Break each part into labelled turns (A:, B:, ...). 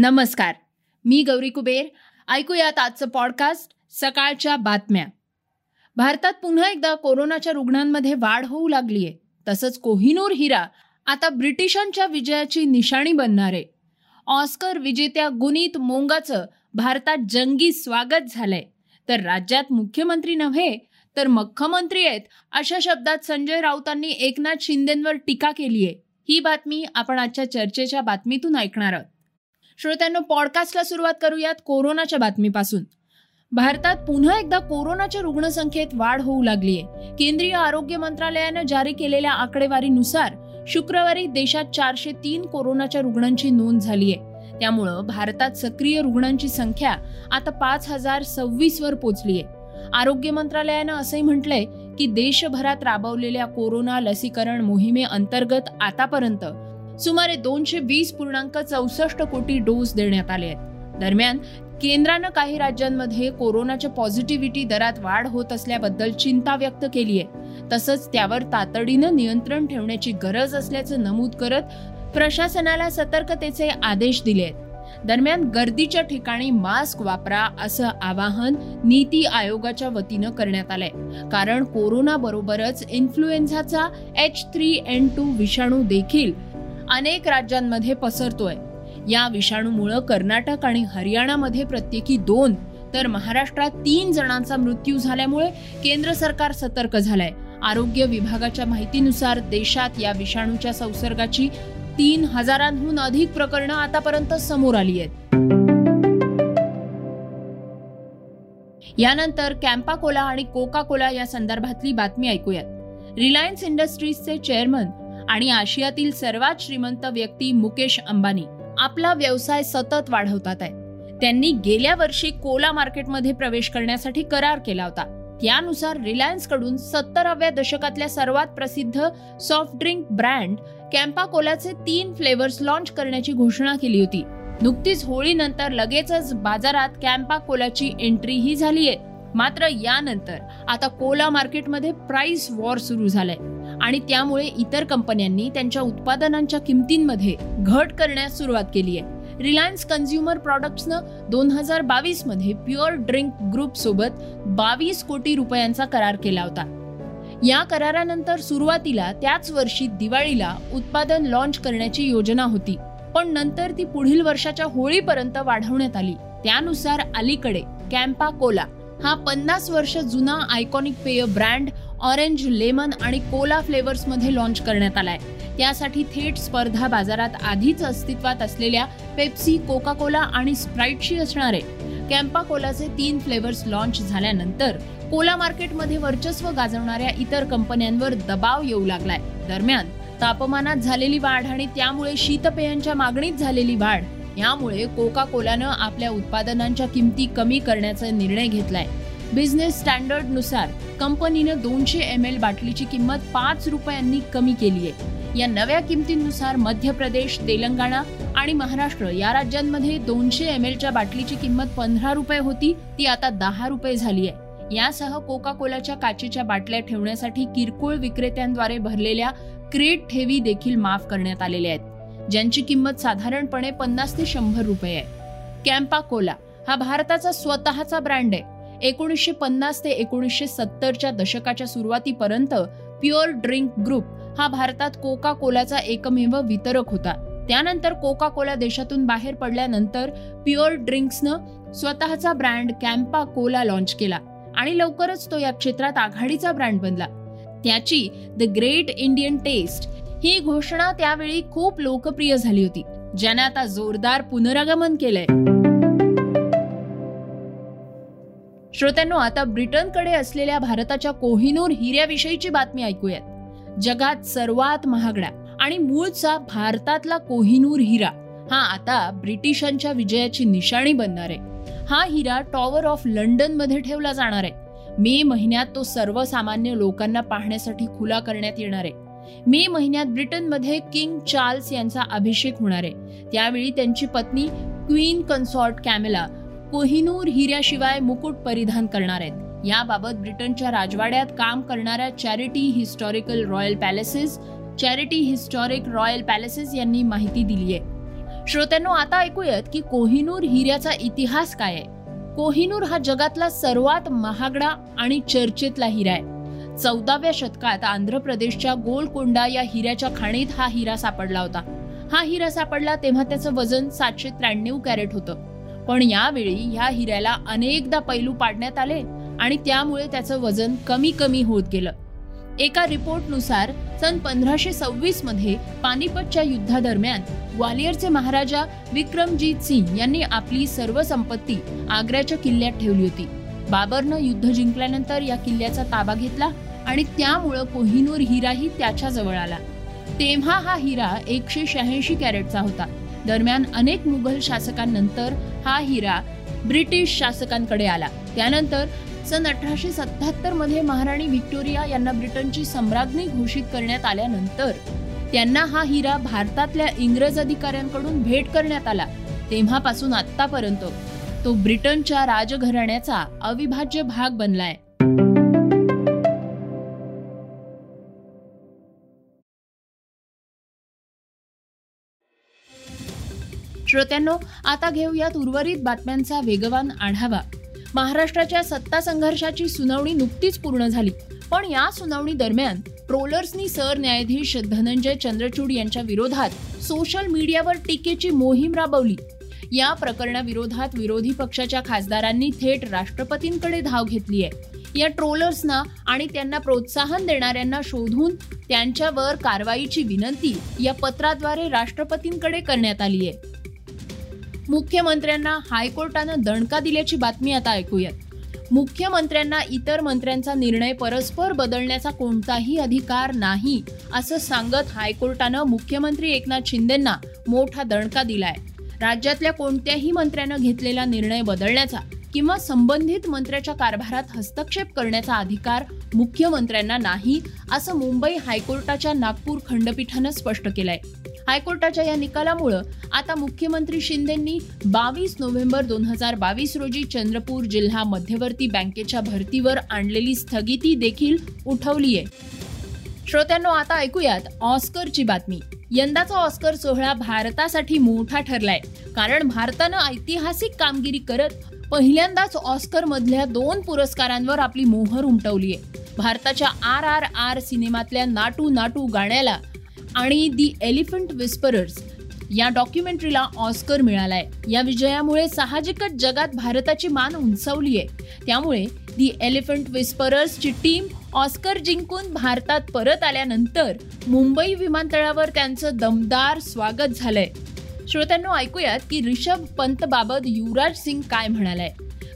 A: नमस्कार मी गौरी कुबेर. ऐकूयात आजचं पॉडकास्ट सकाळच्या बातम्या. भारतात पुन्हा एकदा कोरोनाच्या रुग्णांमध्ये वाढ होऊ लागली आहे तसंच कोहिनूर हिरा आता ब्रिटिशांच्या विजयाची निशाणी बनणार आहे. ऑस्कर विजेत्या गुनीत मोंगाचं भारतात जंगी स्वागत झालंय. तर राज्यात मुख्यमंत्री नव्हे तर मुख्यमंत्री आहेत अशा शब्दात संजय राऊतांनी एकनाथ शिंदेंवर टीका केली आहे ही बातमी आपण आजच्या चर्चेच्या बातमीतून ऐकणार आहोत. श्रोत्यांनो पॉडकास्टला सुरुवात करूयात कोरोनाच्या बातमीपासून. भारतात पुन्हा एकदा कोरोनाच्या रुग्णसंख्येत वाढ होऊ लागली आहे केंद्रीय आरोग्य मंत्रालयानं जारी केलेल्या आकडेवारीनुसार शुक्रवारी देशात चारशे तीन कोरोनाच्या रुग्णांची नोंद झाली आहे त्यामुळं भारतात सक्रिय रुग्णांची संख्या आता पाच हजार सव्वीस वर पोचली आहे आरोग्य मंत्रालयानं असंही म्हटलंय की देशभरात राबवलेल्या कोरोना लसीकरण मोहिमेअंतर्गत आतापर्यंत सुमारे दोनशे वीस पूर्णांक चौसष्ट कोटी डोस देण्यात आले आहेत. दरम्यान केंद्रानं काही राज्यांमध्ये कोरोनाच्या पॉझिटिव्हिटी दरात वाढ होत असल्याबद्दल चिंता व्यक्त केली आहे. तसंच त्यावर तातडीनं नियंत्रण ठेवण्याची गरज असल्याचं नमूद करत प्रशासनाला सतर्कतेचे आदेश दिले आहेत. दरम्यान गर्दीच्या ठिकाणी मास्क वापरा असं आवाहन नीती आयोगाच्या वतीनं करण्यात आलंय. कारण कोरोना बरोबरच इन्फ्लुएन्झाचा एच थ्री एन टू विषाणू देखील अनेक राज्यांमध्ये पसरतोय. या विषाणूमुळं कर्नाटक आणि हरियाणामध्ये प्रत्येकी दोन तर महाराष्ट्रात तीन जणांचा मृत्यू झाल्यामुळे केंद्र सरकार सतर्क झालंय. आरोग्य विभागाच्या माहितीनुसार देशात या विषाणूच्या संसर्गाची तीन हजारांहून अधिक प्रकरणं आतापर्यंत समोर आली आहेत. यानंतर कॅम्पा कोला आणि कोका कोला या संदर्भातली बातमी ऐकूयात. रिलायन्स इंडस्ट्रीजचे चेअरमन आणि आशियातील सर्वात श्रीमंत व्यक्ती मुकेश अंबानी. आपला व्यवसाय सतत वाढवतात आहे. त्यांनी गेल्या वर्षी कोला मार्केटमध्ये प्रवेश करण्यासाठी करार केला होता. त्यानुसार रिलायन्सकडून सत्तराव्या दशकातल्या सर्वात प्रसिद्ध सॉफ्ट ड्रिंक ब्रँड कॅम्पा कोलाचे तीन फ्लेवर्स लॉन्च करण्याची घोषणा केली होती. नुकतीच होळीनंतर लगेचच बाजारात कॅम्पा कोलाची झाली आहे मात्र यानंतर आता कोला मार्केटमध्ये प्राइस वॉर सुरू झालाय. आणि त्यामुळे इतर कंपन्यांनी त्यांच्या उत्पादनांच्या किमतींमध्ये घट करण्यास सुरुवात केली आहे. रिलायन्स कन्झ्युमर प्रॉडक्ट्सनं दोन हजार बावीसमध्ये प्युअर ड्रिंक ग्रुपसोबत बावीस कोटी रुपयांचा करार केला होता. या करारानंतर सुरुवातीला त्याच वर्षी दिवाळीला उत्पादन लॉन्च करण्याची योजना होती. पण नंतर ती पुढील वर्षाच्या होळीपर्यंत वाढवण्यात आली. त्यानुसार अलीकडे कॅम्पा कोला हा पन्नास वर्ष जुना आयकॉनिक पेय ब्रँड ऑरेंज लेमन आणि कोला फ्लेवर्समध्ये लॉन्च करण्यात आलाय. त्यासाठी थेट स्पर्धा बाजारात आधीच अस्तित्वात असलेल्या पेप्सी कोका कोला आणि स्प्राईटशी असणारे कॅम्पा कोलाचे तीन फ्लेवर्स लॉन्च झाल्यानंतर कोला मार्केटमध्ये वर्चस्व गाजवणाऱ्या इतर कंपन्यांवर दबाव येऊ लागलाय. दरम्यान तापमानात झालेली वाढ आणि त्यामुळे शीतपेयांच्या मागणीत झालेली वाढ यामुळे कोका कोलानं आपल्या उत्पादनांच्या किमती कमी करण्याचा निर्णय घेतलाय. बिझनेस स्टँडर्डनुसार कंपनीनं दोनशे एम एल बाटलीची किंमत पाच रुपयांनी कमी केली आहे. या नव्या किमतींनुसार मध्य प्रदेश तेलंगणा आणि महाराष्ट्र या राज्यांमध्ये दोनशे एम एलच्या बाटलीची किंमत पंधरा रुपये होती ती आता दहा रुपये झाली आहे. यासह कोका कोलाच्या काचेच्या बाटल्या ठेवण्यासाठी किरकोळ विक्रेत्यांद्वारे भरलेल्या क्रेट ठेवी देखील माफ करण्यात आलेल्या आहेत ज्यांची किंमत साधारणपणे पन्नास ते शंभर रुपये आहे. कॅम्पा कोला हा भारताचा स्वतःचा ब्रँड आहे. एकोणीसशे पन्नास ते एकोणीसशे सत्तरच्या दशकाच्या सुरुवातीपर्यंत प्युअर ड्रिंक ग्रुप हा भारतात कोका कोलाचा एकमेव वितरक होता. त्यानंतर कोका कोला देशातून बाहेर पडल्यानंतर प्युअर ड्रिंक्सनं स्वतःचा ब्रँड कॅम्पा कोला लॉन्च केला आणि लवकरच तो या क्षेत्रात आघाडीचा ब्रँड बनला. त्याची द ग्रेट इंडियन टेस्ट ही घोषणा त्यावेळी खूप लोकप्रिय झाली होती ज्याने आता जोरदार पुनरागमन केलंय. श्रोत्यांनो आता ब्रिटनकडे असलेल्या भारताच्या कोहिनूर हिऱ्याविषयीची बातमी ऐकूयात. जगात सर्वात महागड्या आणि मूळचा भारतातला कोहिनूर हिरा हा आता ब्रिटिशांच्या विजयाची निशाणी बनणार आहे. हा हिरा टॉवर ऑफ लंडनमध्ये ठेवला जाणार आहे. मे महिन्यात तो सर्वसामान्य लोकांना पाहण्यासाठी खुला करण्यात येणार आहे. मे महिन्यात ब्रिटनमध्ये किंग चार्ल्स यांचा अभिषेक होणार आहे. त्यावेळी त्यांची पत्नी क्वीन कन्सॉर्ट कॅमेला कोहिनूर हिऱ्याशिवाय मुकुट परिधान करणार आहेत. याबाबत ब्रिटनच्या राजवाड्यात काम करणाऱ्या charity Historical Royal Palaces charity Historic Royal Palaces यांनी माहिती दिली आहे श्रोत्यांनो आता ऐकूयात की कोहिनूर हिऱ्याचा इतिहास काय आहे? कोहिनूर हा जगातला सर्वात महागडा आणि चर्चेतला हिरा आहे. चौदाव्या शतकात आंध्र प्रदेशच्या गोलकोंडा या हिऱ्याच्या खाणीत हा हिरा सापडला होता. हा हिरा सापडला तेव्हा त्याचं वजन सातशे त्र्याण्णव कॅरेट होतं. पण यावेळी ह्या हिऱ्याला अनेकदा पैलू पाडण्यात आले आणि त्यामुळे त्याचं वजन कमी कमी होत गेलं. एका रिपोर्टनुसार सन पंधराशे सव्वीसमध्ये पानिपतच्या युद्धादरम्यान ग्वालियरचे महाराजा विक्रमजीत सिंग यांनी आपली सर्व संपत्ती आग्र्याच्या किल्ल्यात ठेवली होती. बाबरनं युद्ध जिंकल्यानंतर या किल्ल्याचा ताबा घेतला आणि त्यामुळं कोहिनूर हिराही त्याच्याजवळ आला. तेव्हा हा हिरा एकशे शहाऐंशी कॅरेटचा होता. दरम्यान अनेक मुघल शासकांनंतर हा हिरा ब्रिटिश शासकांकडे आला. त्यानंतर सन अठराशे सत्याहत्तरमध्ये महाराणी व्हिक्टोरिया यांना ब्रिटनची सम्राज्ञी घोषित करण्यात आल्यानंतर त्यांना हा हिरा भारतातल्या इंग्रज अधिकाऱ्यांकडून भेट करण्यात आला. तेव्हापासून आतापर्यंत तो ब्रिटनच्या राजघराण्याचा अविभाज्य भाग बनलाय. श्रोत्यांनो आता घेऊयात उर्वरित बातम्यांचा वेगवान आढावा. महाराष्ट्राच्या सत्ता संघर्षाची सुनावणी नुकतीच पूर्ण झाली. पण या सुनावणी दरम्यान ट्रोलर्सनी सरन्यायाधीश धनंजय चंद्रचूड यांच्या विरोधात सोशल मीडियावर टीकेची मोहीम राबवली. या प्रकरणाविरोधात विरोधी पक्षाच्या खासदारांनी थेट राष्ट्रपतींकडे धाव घेतली आहे. या ट्रोलर्सना आणि त्यांना प्रोत्साहन देणाऱ्यांना शोधून त्यांच्यावर कारवाईची विनंती या पत्राद्वारे राष्ट्रपतींकडे करण्यात आली आहे. मुख्यमंत्र्यांना हायकोर्टानं दणका दिल्याची बातमी आता ऐकूयात. मुख्यमंत्र्यांना इतर मंत्र्यांचा निर्णय परस्पर बदलण्याचा कोणताही अधिकार नाही असं सांगत हायकोर्टानं मुख्यमंत्री एकनाथ शिंदेंना मोठा दणका दिलाय. राज्यातल्या कोणत्याही मंत्र्यानं घेतलेला निर्णय बदलण्याचा किंवा संबंधित मंत्र्याच्या कारभारात हस्तक्षेप करण्याचा अधिकार मुख्यमंत्र्यांना नाही असं मुंबई हायकोर्टाच्या नागपूर खंडपीठानं स्पष्ट केलंय. हायकोर्टाच्या या निकालामुळं आता मुख्यमंत्री शिंदेंनी बावीस नोव्हेंबर दोन हजार बावीस रोजी चंद्रपूर जिल्हा मध्यवर्ती बँकेच्या भरतीवर आणलेली स्थगिती देखील उठवली आहे श्रोत्यांनो आता ऐकूयात ऑस्करची बातमी. यंदाचा ऑस्कर सोहळा भारतासाठी मोठा ठरलाय. कारण भारतानं ऐतिहासिक कामगिरी करत पहिल्यांदाच ऑस्कर मधल्या दोन पुरस्कारांवर आपली मोहर उमटवली आहे भारताच्या आर आर आर सिनेमातल्या नाटू नाटू गाण्याला आणि दी एलिफंट विस्परर्स या डॉक्युमेंटरीला ऑस्कर मिळालाय. या विजयामुळे साहजिकच जगात भारताची मान उंचावली आहे त्यामुळे दी एलिफंट विस्परर्सची टीम ऑस्कर जिंकून भारतात परत आल्यानंतर मुंबई विमानतळावर त्यांचं दमदार स्वागत झालंय. श्रोत्यांनो ऐकूयात की रिषभ पंत बाबत युवराज सिंग काय म्हणालाय?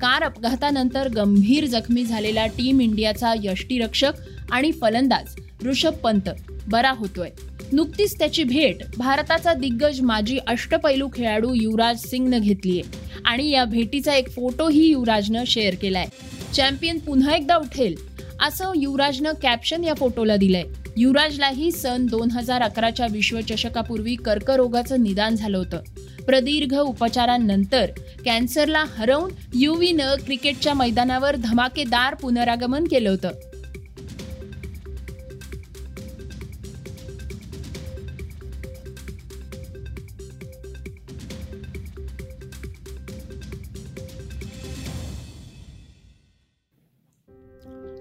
A: कार अपघातानंतर गंभीर जखमी झालेला टीम इंडियाचा यष्टीरक्षक आणि फलंदाज ऋषभ पंत बरा होतोय. नुकतीच त्याची भेट भारताचा दिग्गज माजी अष्टपैलू खेळाडू युवराज सिंगनं घेतलीय आणि या भेटीचा एक फोटोही युवराजनं शेअर केलाय. चॅम्पियन पुन्हा एकदा उठेल असं युवराजनं कॅप्शन या फोटोला दिलंय. युवराजलाही सन दोन हजार अकराच्या विश्वचषकापूर्वी कर्करोगाचं निदान झालं होतं. प्रदीर्घ उपचारांनंतर कॅन्सरला हरवून युवीनं क्रिकेटच्या मैदानावर धमाकेदार पुनरागमन केलं होतं.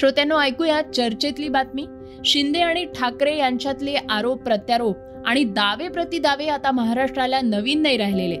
A: श्रोत्यांनो ऐकूया चर्चेतली बातमी. शिंदे आणि ठाकरे यांच्यातले आरोप प्रत्यारोप आणि दावे प्रतिदावे आता महाराष्ट्राला नवीन नाही राहिलेले.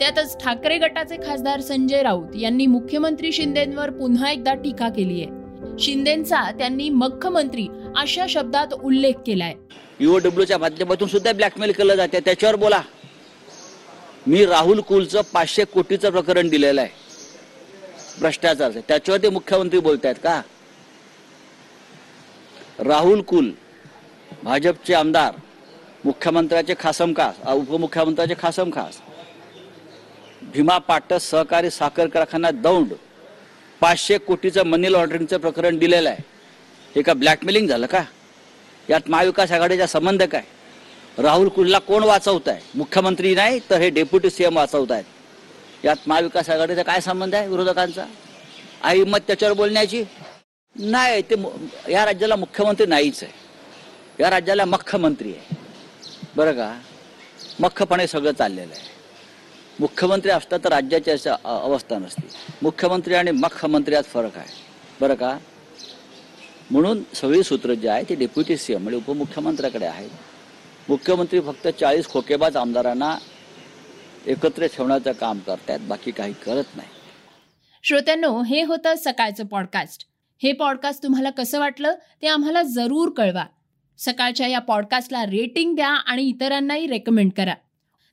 A: त्यातच ठाकरे गटाचे खासदार संजय राऊत यांनी मुख्यमंत्री शिंदेंवर पुन्हा एकदा टीका केली आहे. शिंदेचा त्यांनी मुख्यमंत्री अशा शब्दात उल्लेख केलाय.
B: युओडब्ल्यूच्या माध्यमातून सुद्धा ब्लॅकमेल केलं जाते त्याच्यावर बोला. मी राहुल कुलचं पाचशे कोटीचं प्रकरण दिलेलं आहे. भ्रष्टाचार त्याच्यावर ते मुख्यमंत्री बोलतायत का? राहुल कुल भाजपचे आमदार मुख्यमंत्र्याचे खासम खास उपमुख्यमंत्र्याचे खासम खास भीमा पाटस सहकारी साखर कारखाना दौंड पाचशे कोटीचं मनी लॉन्ड्रिंगचं प्रकरण दिलेलं आहे. हे का ब्लॅकमेलिंग झालं का? यात महाविकास आघाडीचा संबंध काय? राहुल कुलला कोण वाचवत आहे मुख्यमंत्री नाही तर हे डेप्युटी सी एम वाचवत आहेत यात महाविकास आघाडीचा काय संबंध आहे विरोधकांचा? आई हिंमत त्याच्यावर बोलण्याची? नाही ते या राज्याला मुख्यमंत्री नाहीच आहे. या राज्याला मख्खमंत्री आहे. बरं का? मख्खपणे सगळं चाललेलं आहे. मुख्यमंत्री असता तर राज्याची अशी अवस्था नसती. मुख्यमंत्री आणि मुख्यमंत्री यात फरक आहे. बरं का? म्हणून सगळी सूत्र जी आहे ती डेप्युटी सी एम म्हणजे उपमुख्यमंत्र्याकडे आहेत. मुख्यमंत्री फक्त चाळीस खोकेबाज आमदारांना एकत्र ठेवण्याचं काम करतायत बाकी काही करत नाही.
A: श्रोत्यांनो हे होतं सकाळचं पॉडकास्ट हे पॉडकास्ट तुम्हाला कसं वाटलं ते आम्हाला जरूर कळवा. सकाळच्या या पॉडकास्टला रेटिंग द्या आणि इतरांनाही रेकमेंड करा.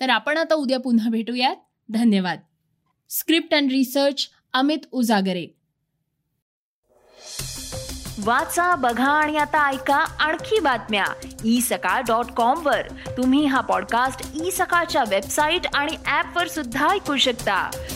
A: तर आपण आता उद्या पुन्हा भेटूयात. धन्यवाद. Script and research Amit Ujagare.
C: वाचा बघा आणि आता ऐका आणखी बातम्या. ई सकाळ डॉट कॉम वर. तुम्ही हा पॉडकास्ट ई e सकाळच्या वेबसाईट आणि ऍप वर सुद्धा ऐकू शकता.